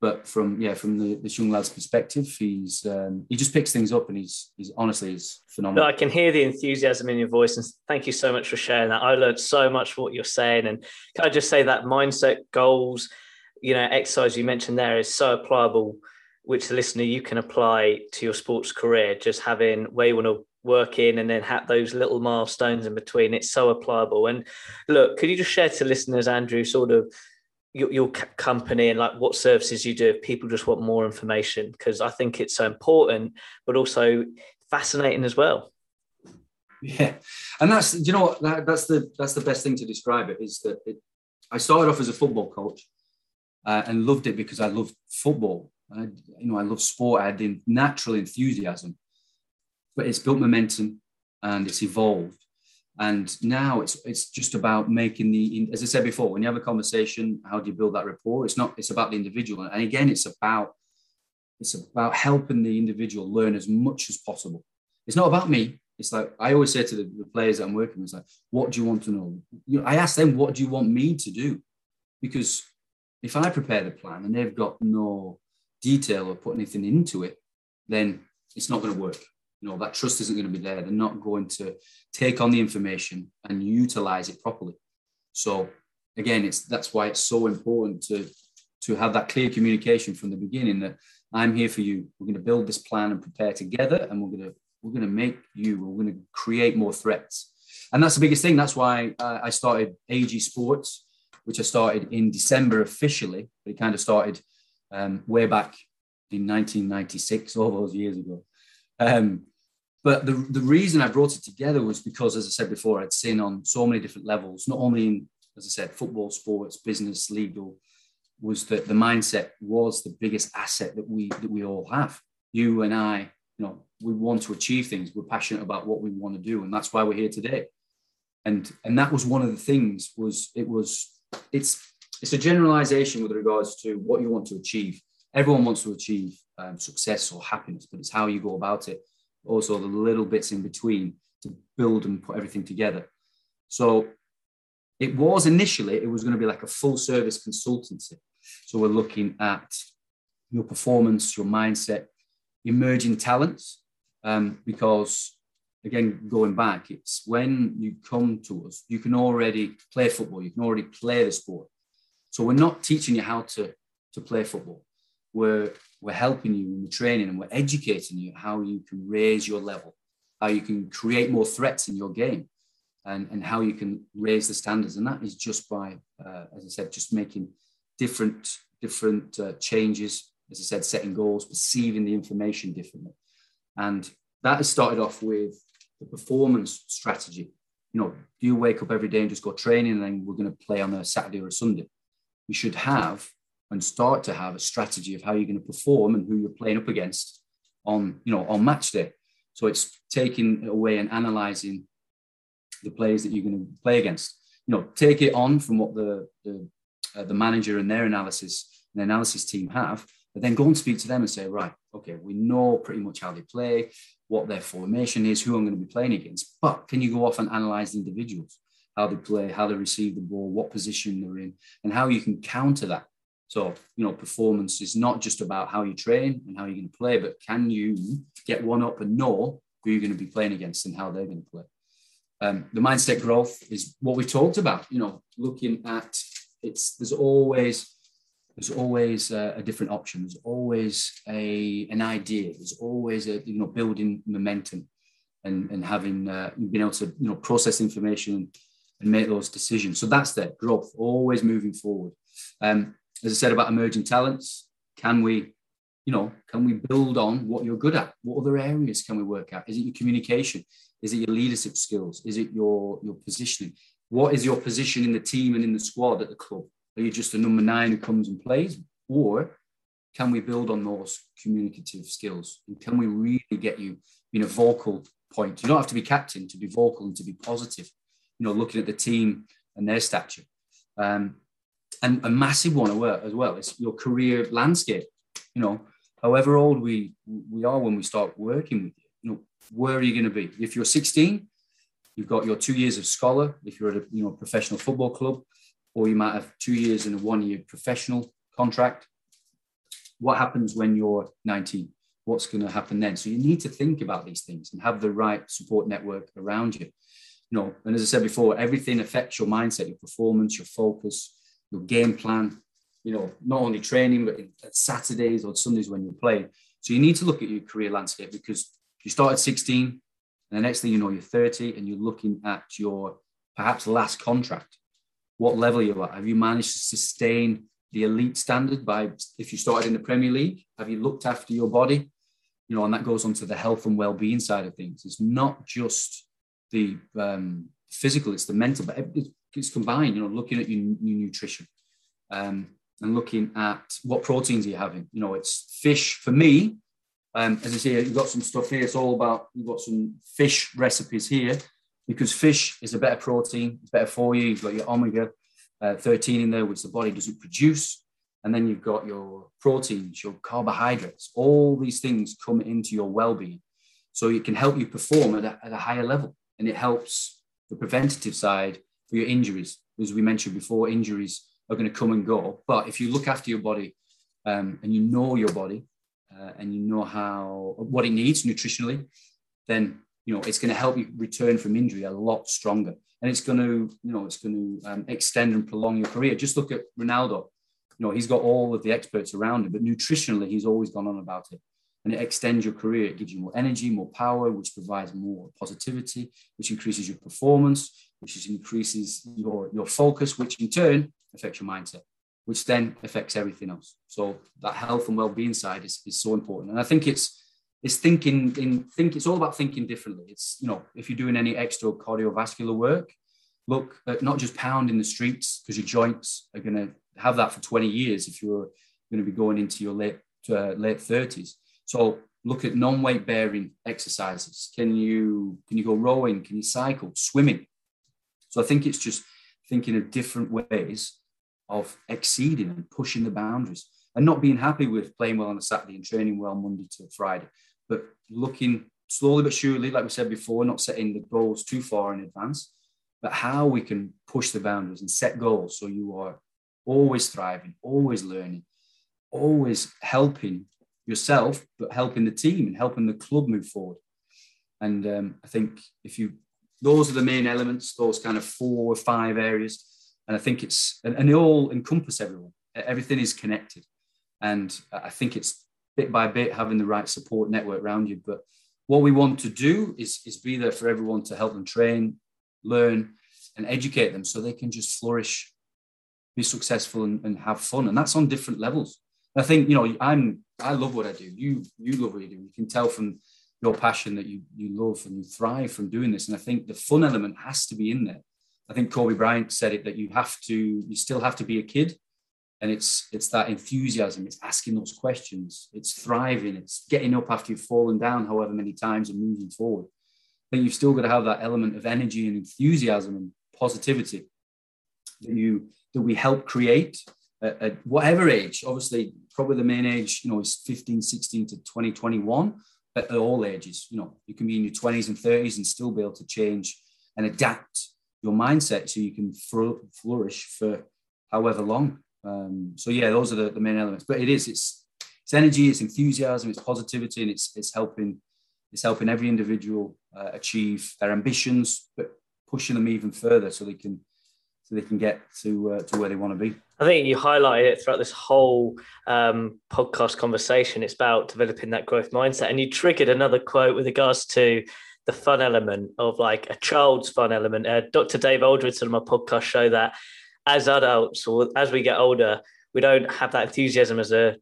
but from yeah from the this young lad's perspective he's um, he just picks things up and he's he's honestly is phenomenal. No, i can hear the enthusiasm in your voice and thank you so much for sharing that. I learned so much from what you're saying and can i just say that mindset goals you know exercise you mentioned there is so applicable which the listener you can apply to your sports career. Just having where you want to work in and then have those little milestones in between it's so applicable. And look could you just share to listeners andrew sort of your, your company and like what services you do if people just want more information because i think it's so important but also fascinating as well. Yeah. And that's you know that, that's the that's the best thing to describe it is that it, i started off as a football coach uh, and loved it because i loved football. I, you know i love sport. I had the natural enthusiasm. But it's built momentum and it's evolved and now it's it's just about making the as I said before, when you have a conversation, how do you build that rapport? It's not it's about the individual, and again, it's about it's about helping the individual learn as much as possible. It's not about me. It's like I always say to the, the players that I'm working with, it's like, what do you want to know? You know, I ask them, what do you want me to do? Because if I prepare the plan and they've got no detail or put anything into it, then it's not going to work you know that trust isn't going to be there. They're not going to take on the information and utilize it properly. So again it's that's why it's so important to to have that clear communication from the beginning that i'm here for you. We're going to build this plan and prepare together and we're going to we're going to make you we're going to create more threats. And that's the biggest thing. That's why i started AEG sports which i started in december officially but it kind of started um, way back in 1996 all those years ago um, but the, the reason I brought it together was because, as I said before, I'd seen on so many different levels, not only in, as I said, football, sports, business, legal, was that the mindset was the biggest asset that we that we all have. You and I, you know, we want to achieve things. We're passionate about what we want to do, and that's why we're here today. And and that was one of the things. Was it was it's it's a generalization with regards to what you want to achieve. Everyone wants to achieve um, success or happiness, but it's how you go about it. Also, the little bits in between to build and put everything together. So it was initially, it was going to be like a full service consultancy. So we're looking at your performance, your mindset, emerging talents, um, because again, going back, it's when you come to us, you can already play football, you can already play the sport. So we're not teaching you how to, to play football we're we're helping you in the training and we're educating you how you can raise your level, how you can create more threats in your game, and, and how you can raise the standards. And that is just by, uh, as I said, just making different different uh, changes. As I said, setting goals, perceiving the information differently, and that has started off with the performance strategy. You know, do you wake up every day and just go training, and then we're going to play on a Saturday or a Sunday? You should have and start to have a strategy of how you're going to perform and who you're playing up against on you know on match day. So it's taking away and analyzing the players that you're going to play against. You know, take it on from what the the, uh, the manager and their analysis and the analysis team have, but then go and speak to them and say, right, okay, we know pretty much how they play, what their formation is, who I'm going to be playing against. But can you go off and analyze the individuals, how they play, how they receive the ball, what position they're in, and how you can counter that so, you know, performance is not just about how you train and how you're going to play, but can you get one up and know who you're going to be playing against and how they're going to play? Um, the mindset growth is what we talked about, you know, looking at it's, there's always there's always a, a, different option. There's always a an idea. There's always a you know building momentum, and and having uh, being able to you know process information and make those decisions. So that's the growth, always moving forward. Um, as I said about emerging talents, can we, you know, can we build on what you're good at? What other areas can we work at? Is it your communication? Is it your leadership skills? Is it your your positioning? What is your position in the team and in the squad at the club? Are you just a number nine who comes and plays? Or can we build on those communicative skills? And can we really get you in a vocal point? You don't have to be captain to be vocal and to be positive, you know, looking at the team and their stature. Um, and a massive one as well is your career landscape. You know, however old we we are when we start working with you, you know, where are you going to be? If you're 16, you've got your two years of scholar. If you're at a you know professional football club, or you might have two years and a one year professional contract. What happens when you're 19? What's going to happen then? So you need to think about these things and have the right support network around you. You know, and as I said before, everything affects your mindset, your performance, your focus, your game plan. You know, not only training, but Saturdays or Sundays when you're playing. So you need to look at your career landscape because you start at 16, and the next thing you know, you're 30, and you're looking at your perhaps last contract what level you're at. Have you managed to sustain the elite standard by if you started in the Premier League? Have you looked after your body? You know, and that goes on to the health and well-being side of things. It's not just the um, physical; it's the mental, but it's combined. You know, looking at your, your nutrition um, and looking at what proteins are you're having. You know, it's fish for me. Um, as I say, you've got some stuff here. It's all about you've got some fish recipes here because fish is a better protein, it's better for you. You've got your omega uh, 13 in there, which the body doesn't produce. And then you've got your proteins, your carbohydrates. All these things come into your well being. So it can help you perform at a, at a higher level. And it helps the preventative side for your injuries. As we mentioned before, injuries are going to come and go. But if you look after your body um, and you know your body uh, and you know how what it needs nutritionally, then you know, it's going to help you return from injury a lot stronger. And it's going to, you know, it's going to um, extend and prolong your career. Just look at Ronaldo. You know, he's got all of the experts around him, but nutritionally, he's always gone on about it. And it extends your career. It gives you more energy, more power, which provides more positivity, which increases your performance, which increases your, your focus, which in turn affects your mindset, which then affects everything else. So that health and well-being side is, is so important. And I think it's it's thinking in think it's all about thinking differently. It's you know if you're doing any extra cardiovascular work look at not just pounding the streets because your joints are going to have that for 20 years if you're going to be going into your late uh, late 30s so look at non-weight bearing exercises. Can you can you go rowing? Can you cycle? Swimming so i think it's just thinking of different ways of exceeding and pushing the boundaries and not being happy with playing well on a saturday and training well monday to friday but looking slowly but surely, like we said before, not setting the goals too far in advance, but how we can push the boundaries and set goals so you are always thriving, always learning, always helping yourself, but helping the team and helping the club move forward. And um, I think if you, those are the main elements, those kind of four or five areas. And I think it's, and, and they all encompass everyone. Everything is connected. And I think it's bit by bit having the right support network around you. But what we want to do is, is be there for everyone to help them train, learn, and educate them so they can just flourish, be successful, and, and have fun. And that's on different levels. I think you know I'm I love what I do. You you love what you do. You can tell from your passion that you you love and you thrive from doing this. And I think the fun element has to be in there. I think Kobe Bryant said it that you have to you still have to be a kid. And it's it's that enthusiasm. It's asking those questions. It's thriving. It's getting up after you've fallen down however many times and moving forward. But you've still got to have that element of energy and enthusiasm and positivity that you that we help create at, at whatever age. Obviously probably the main age you know is 15 16 to 20 21 at all ages you know you can be in your 20s and 30s and still be able to change and adapt your mindset so you can flourish for however long um, so yeah, those are the, the main elements. But it is it's it's energy, it's enthusiasm, it's positivity, and it's it's helping it's helping every individual uh, achieve their ambitions, but pushing them even further so they can so they can get to uh, to where they want to be. I think you highlighted it throughout this whole um, podcast conversation. It's about developing that growth mindset, and you triggered another quote with regards to the fun element of like a child's fun element. Uh, Dr. Dave Aldridge said on my podcast show that as adults or as we get older, we don't have that enthusiasm as a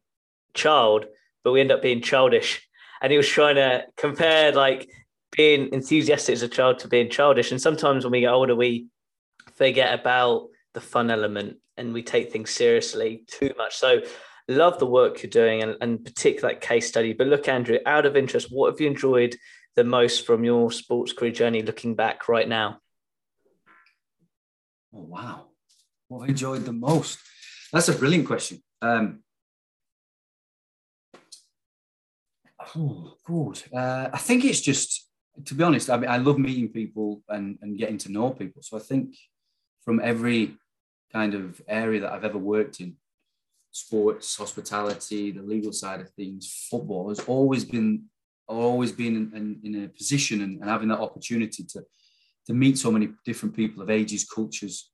child, but we end up being childish. And he was trying to compare like being enthusiastic as a child to being childish. And sometimes when we get older, we forget about the fun element and we take things seriously too much. So love the work you're doing and, and particular that case study. But look, Andrew, out of interest, what have you enjoyed the most from your sports career journey looking back right now? Oh, wow. What have I enjoyed the most? That's a brilliant question. Um, oh, good. Uh, I think it's just, to be honest, I mean, I love meeting people and, and getting to know people. So I think from every kind of area that I've ever worked in, sports, hospitality, the legal side of things, football has always been always been in, in, in a position and, and, having that opportunity to to meet so many different people of ages, cultures,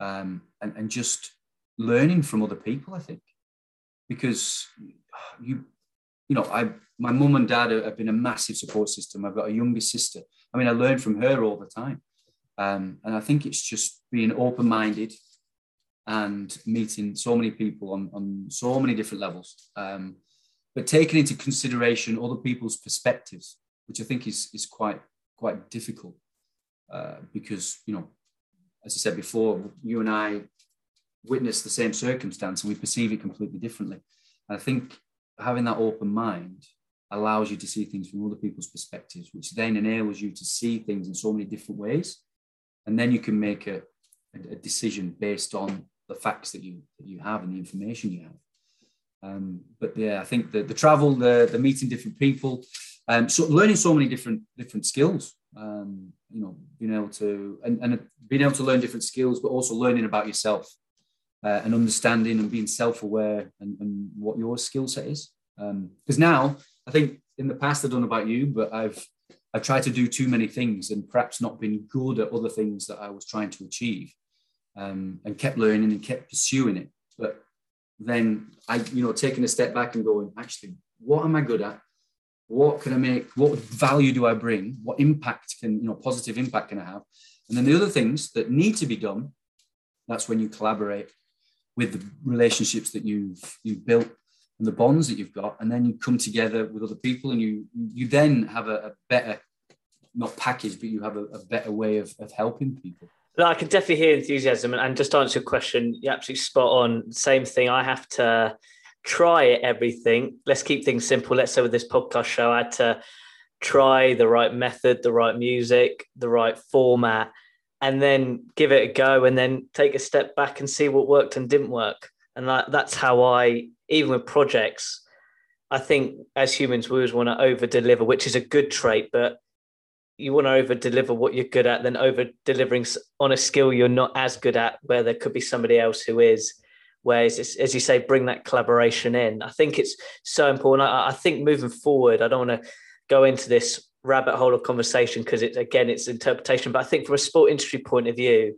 um, and, and just learning from other people. I think because [sighs] you you know I my mum and dad have been a massive support system. I've got a younger sister. I mean, I learn from her all the time, um, and I think it's just being open minded and meeting so many people on, on so many different levels. Um, but taking into consideration other people's perspectives, which I think is is quite quite difficult uh, because you know, as I said before, you and I witness the same circumstance and we perceive it completely differently. And I think having that open mind allows you to see things from other people's perspectives, which then enables you to see things in so many different ways, and then you can make a, a decision based on the facts that you that you have and the information you have. Um, but yeah, I think the, the travel, the, the meeting different people, um, so learning so many different different skills. Um, you know, being able to and, and being able to learn different skills, but also learning about yourself uh, and understanding and being self-aware and, and what your skill set is. Because um, now, I think in the past I don't know about you, but I've I've tried to do too many things and perhaps not been good at other things that I was trying to achieve, um, and kept learning and kept pursuing it. But then I, you know, taking a step back and going, actually, what am I good at? What can I make? What value do I bring? What impact can, you know, positive impact can I have? And then the other things that need to be done, that's when you collaborate with the relationships that you've you've built and the bonds that you've got, and then you come together with other people, and you you then have a, a better, not package, but you have a, a better way of, of helping people. No, I can definitely hear enthusiasm, and, just answer your question, you're absolutely spot on. Same thing. I have to try everything. Let's keep things simple. Let's say with this podcast show, I had to try the right method, the right music, the right format, and then give it a go, and then take a step back and see what worked and didn't work. And that, that's how I, even with projects, I think as humans we always want to over deliver, which is a good trait, but you want to over deliver what you're good at than over delivering on a skill you're not as good at where there could be somebody else who is. Whereas as you say bring that collaboration in. I think it's so important. I, I think moving forward i don't want to go into this rabbit hole of conversation because it's again it's interpretation but i think from a sport industry point of view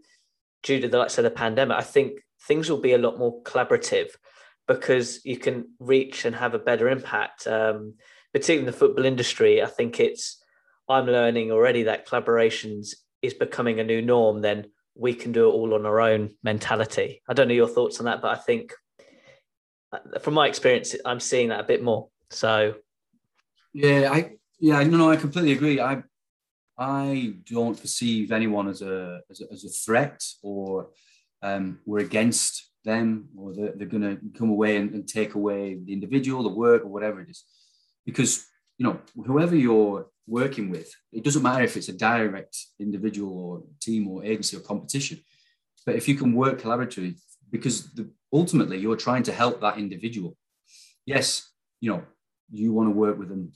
due to the like say the pandemic i think things will be a lot more collaborative because you can reach and have a better impact um, particularly in the football industry i think it's I'm learning already that collaborations is becoming a new norm, then we can do it all on our own mentality. I don't know your thoughts on that, but I think uh, from my experience, I'm seeing that a bit more. So, yeah, I yeah, no, no, I completely agree. I I don't perceive anyone as a as a, as a threat or um, we're against them or they're, they're going to come away and, and take away the individual, the work, or whatever it is, because you know whoever you're working with. It doesn't matter if it's a direct individual or team or agency or competition, but if you can work collaboratively, because the, ultimately you're trying to help that individual. Yes, you know, you want to work with them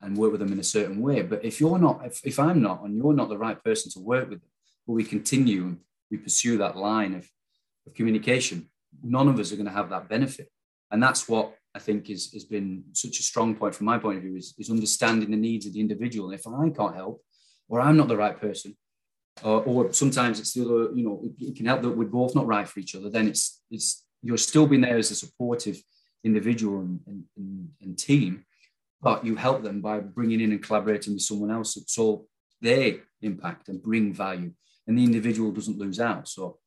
and work with them in a certain way, but if you're not, if, if I'm not, and you're not the right person to work with but we continue and we pursue that line of, of communication, none of us are going to have that benefit. And that's what I think is, has been such a strong point from my point of view is, is understanding the needs of the individual. And if I can't help or I'm not the right person, or, or sometimes it's the other, you know, it, it, can help that we're both not right for each other. Then it's it's you're still being there as a supportive individual and, and, and team, but you help them by bringing in and collaborating with someone else so they impact and bring value, and the individual doesn't lose out. So.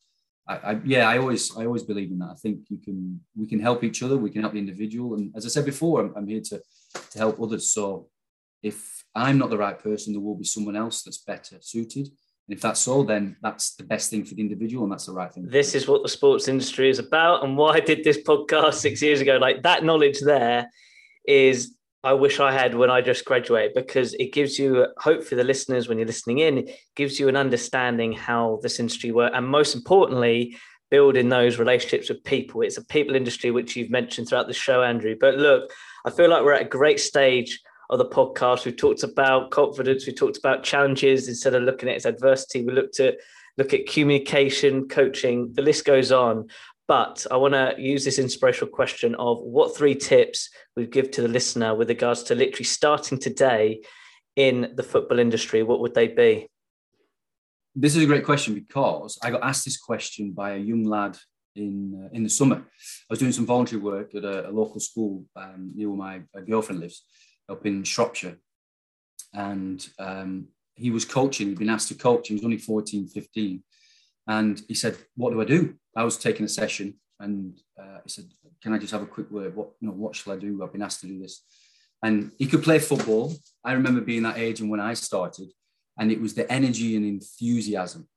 I, I, yeah, I always, I always believe in that. I think you can, we can help each other. We can help the individual, and as I said before, I'm, I'm here to, to help others. So, if I'm not the right person, there will be someone else that's better suited. And if that's so, then that's the best thing for the individual and that's the right thing. This is what the sports industry is about and why I did this podcast six years ago. Like that knowledge there is I wish I had when I just graduated because it gives you hope for the listeners when you're listening in, gives you an understanding how this industry works. And most importantly, building those relationships with people. It's a people industry, which you've mentioned throughout the show, Andrew. But look, I feel like we're at a great stage of the podcast. We've talked about confidence. We talked about challenges instead of looking at its adversity. We looked at look at communication, coaching. The list goes on. But I want to use this inspirational question of what three tips we give to the listener with regards to literally starting today in the football industry. What would they be? This is a great question because I got asked this question by a young lad in uh, in the summer. I was doing some voluntary work at a, a local school um, near where my girlfriend lives, up in Shropshire. And um, he was coaching, he'd been asked to coach. He was only 14, 15. And he said, What do I do? I was taking a session and uh, he said, Can I just have a quick word? What, you know, what shall I do? I've been asked to do this. And he could play football. I remember being that age and when I started, and it was the energy and enthusiasm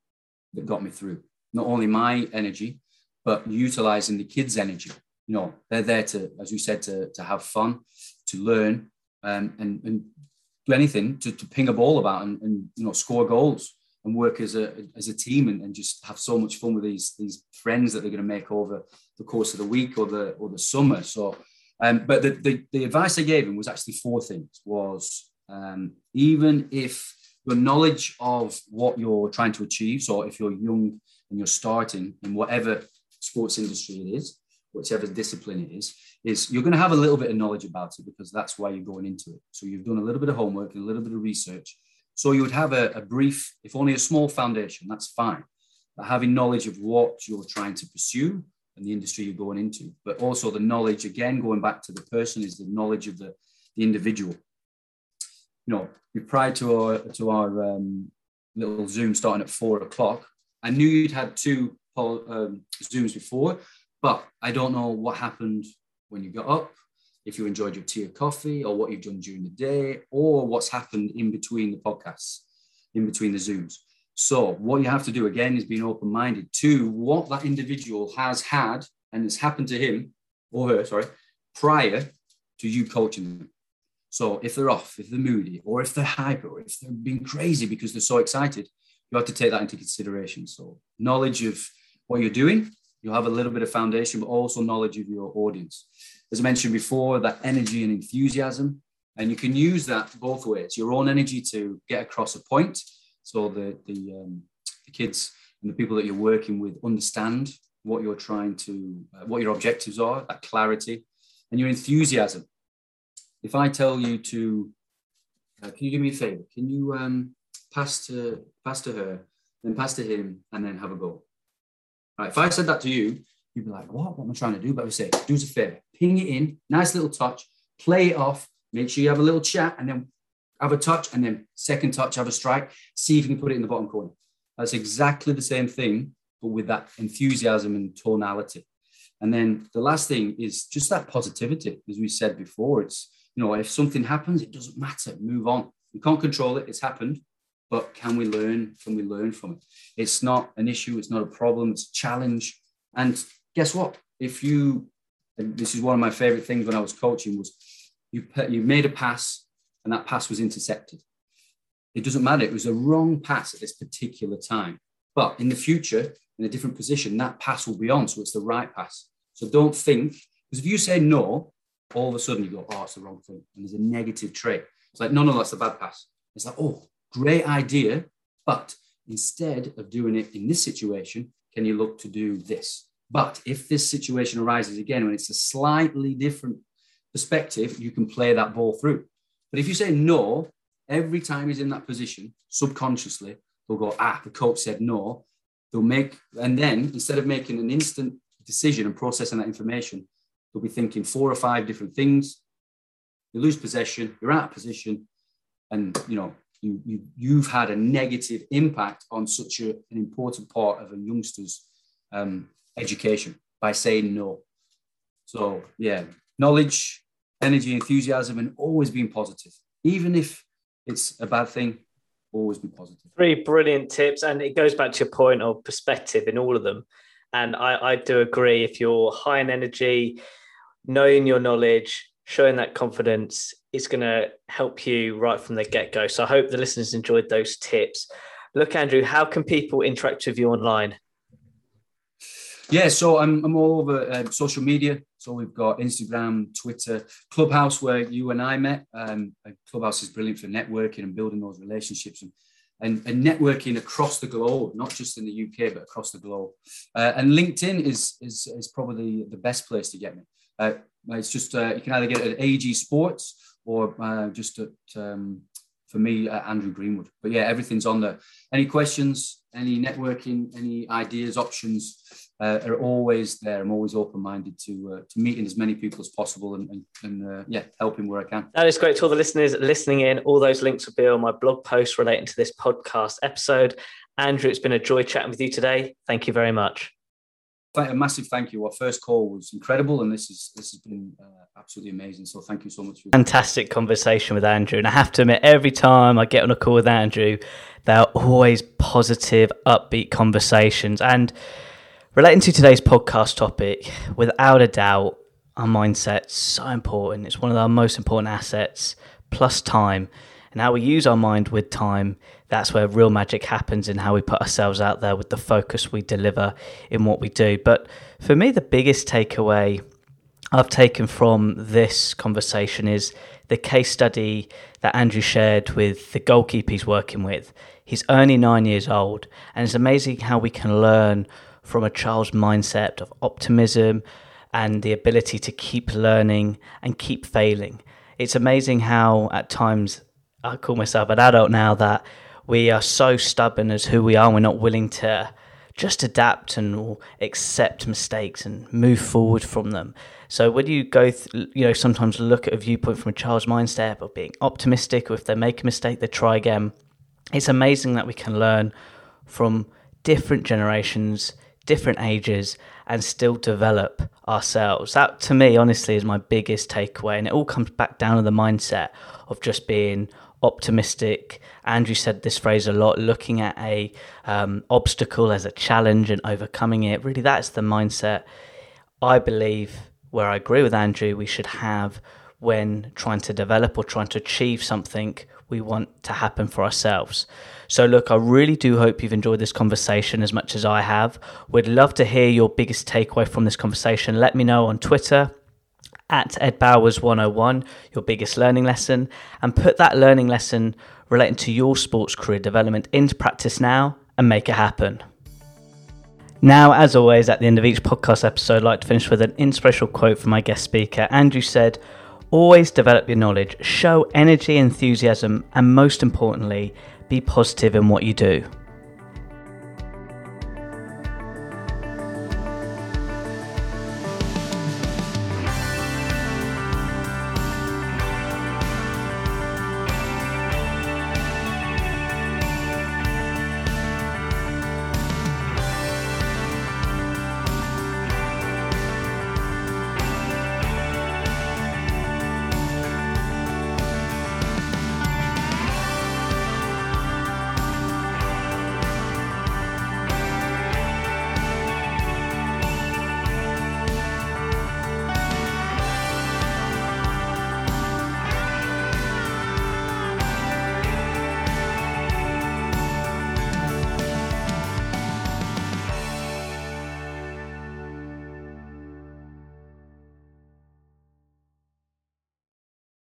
that got me through. Not only my energy, but utilizing the kids' energy. You know, they're there to, as you said, to, to have fun, to learn, um, and, and do anything to, to ping a ball about and, and you know score goals and work as a as a team and, and just have so much fun with these these friends that they're going to make over the course of the week or the or the summer. So, um, but the, the, the advice I gave him was actually four things. Was um, even if your knowledge of what you're trying to achieve, so if you're young and you're starting in whatever sports industry it is, whichever discipline it is, is you're going to have a little bit of knowledge about it because that's why you're going into it. So you've done a little bit of homework and a little bit of research. So you would have a, a brief, if only a small foundation, that's fine. But having knowledge of what you're trying to pursue and the industry you're going into, but also the knowledge, again, going back to the person, is the knowledge of the, the individual. You know, we prior to our, to our um, little Zoom starting at four o'clock, I knew you'd had two um, Zooms before, but I don't know what happened when you got up, if you enjoyed your tea or coffee, or what you've done during the day, or what's happened in between the podcasts, in between the Zooms. So, what you have to do again is being open minded to what that individual has had and has happened to him or her, sorry, prior to you coaching them. So, if they're off, if they're moody, or if they're hyper, or if they're being crazy because they're so excited, you have to take that into consideration. So, knowledge of what you're doing You'll have a little bit of foundation, but also knowledge of your audience. As I mentioned before, that energy and enthusiasm. And you can use that both ways your own energy to get across a point. So the, the, um, the kids and the people that you're working with understand what you're trying to, uh, what your objectives are, that clarity, and your enthusiasm. If I tell you to, uh, can you do me a favor? Can you um, pass to pass to her, then pass to him, and then have a go? Right? If I said that to you, you'd be like, what? What am I trying to do? But would say, do us a favor, ping it in, nice little touch, play it off, make sure you have a little chat, and then have a touch, and then second touch, have a strike, see if you can put it in the bottom corner. That's exactly the same thing, but with that enthusiasm and tonality. And then the last thing is just that positivity, as we said before. It's, you know, if something happens, it doesn't matter, move on. We can't control it, it's happened but can we learn? Can we learn from it? It's not an issue. It's not a problem. It's a challenge. And guess what? If you, this is one of my favorite things when I was coaching was you you made a pass and that pass was intercepted. It doesn't matter. It was a wrong pass at this particular time. But in the future, in a different position, that pass will be on. So it's the right pass. So don't think, because if you say no, all of a sudden you go, oh, it's the wrong thing. And there's a negative trait. It's like, no, no, that's the bad pass. It's like, oh, Great idea, but instead of doing it in this situation, can you look to do this? But if this situation arises again when it's a slightly different perspective, you can play that ball through. But if you say no, every time he's in that position, subconsciously, they'll go, ah, the coach said no. They'll make, and then instead of making an instant decision and processing that information, they'll be thinking four or five different things. You lose possession, you're out of position, and you know you, you you've had a negative impact on such a, an important part of a youngster's um, education by saying no. So yeah, knowledge, energy, enthusiasm, and always being positive, even if it's a bad thing. Always be positive. Three brilliant tips, and it goes back to your point of perspective in all of them. And I, I do agree. If you're high in energy, knowing your knowledge, showing that confidence is going to help you right from the get go. So I hope the listeners enjoyed those tips. Look, Andrew, how can people interact with you online? Yeah, so I'm, I'm all over uh, social media. So we've got Instagram, Twitter, Clubhouse, where you and I met. Um, Clubhouse is brilliant for networking and building those relationships and, and, and, networking across the globe, not just in the UK, but across the globe. Uh, and LinkedIn is, is, is probably the best place to get me. Uh, it's just, uh, you can either get it at AEG Sports or uh, just at, um, for me, Andrew Greenwood. But yeah, everything's on there. Any questions, any networking, any ideas, options, uh, are always there. I'm always open minded to uh, to meeting as many people as possible and, and, and uh, yeah, helping where I can. That is great to all the listeners listening in. All those links will be on my blog post relating to this podcast episode. Andrew, it's been a joy chatting with you today. Thank you very much. A massive thank you. Our first call was incredible, and this is this has been uh, absolutely amazing. So thank you so much. For- Fantastic conversation with Andrew, and I have to admit, every time I get on a call with Andrew, they're always positive, upbeat conversations and Relating to today's podcast topic, without a doubt, our mindset's so important. It's one of our most important assets, plus time. And how we use our mind with time, that's where real magic happens in how we put ourselves out there with the focus we deliver in what we do. But for me, the biggest takeaway I've taken from this conversation is the case study that Andrew shared with the goalkeeper he's working with. He's only nine years old, and it's amazing how we can learn from a child's mindset of optimism and the ability to keep learning and keep failing. It's amazing how at times I call myself an adult now that we are so stubborn as who we are. We're not willing to just adapt and accept mistakes and move forward from them. So when you go, th- you know, sometimes look at a viewpoint from a child's mindset of being optimistic, or if they make a mistake, they try again. It's amazing that we can learn from different generations different ages and still develop ourselves. That to me, honestly, is my biggest takeaway. And it all comes back down to the mindset of just being optimistic. Andrew said this phrase a lot looking at a um, obstacle as a challenge and overcoming it. Really, that's the mindset I believe where I agree with Andrew we should have when trying to develop or trying to achieve something we want to happen for ourselves. So, look, I really do hope you've enjoyed this conversation as much as I have. We'd love to hear your biggest takeaway from this conversation. Let me know on Twitter at Ed Bowers 101, your biggest learning lesson, and put that learning lesson relating to your sports career development into practice now and make it happen. Now, as always, at the end of each podcast episode, I'd like to finish with an inspirational quote from my guest speaker. Andrew said, Always develop your knowledge, show energy, enthusiasm, and most importantly, be positive in what you do.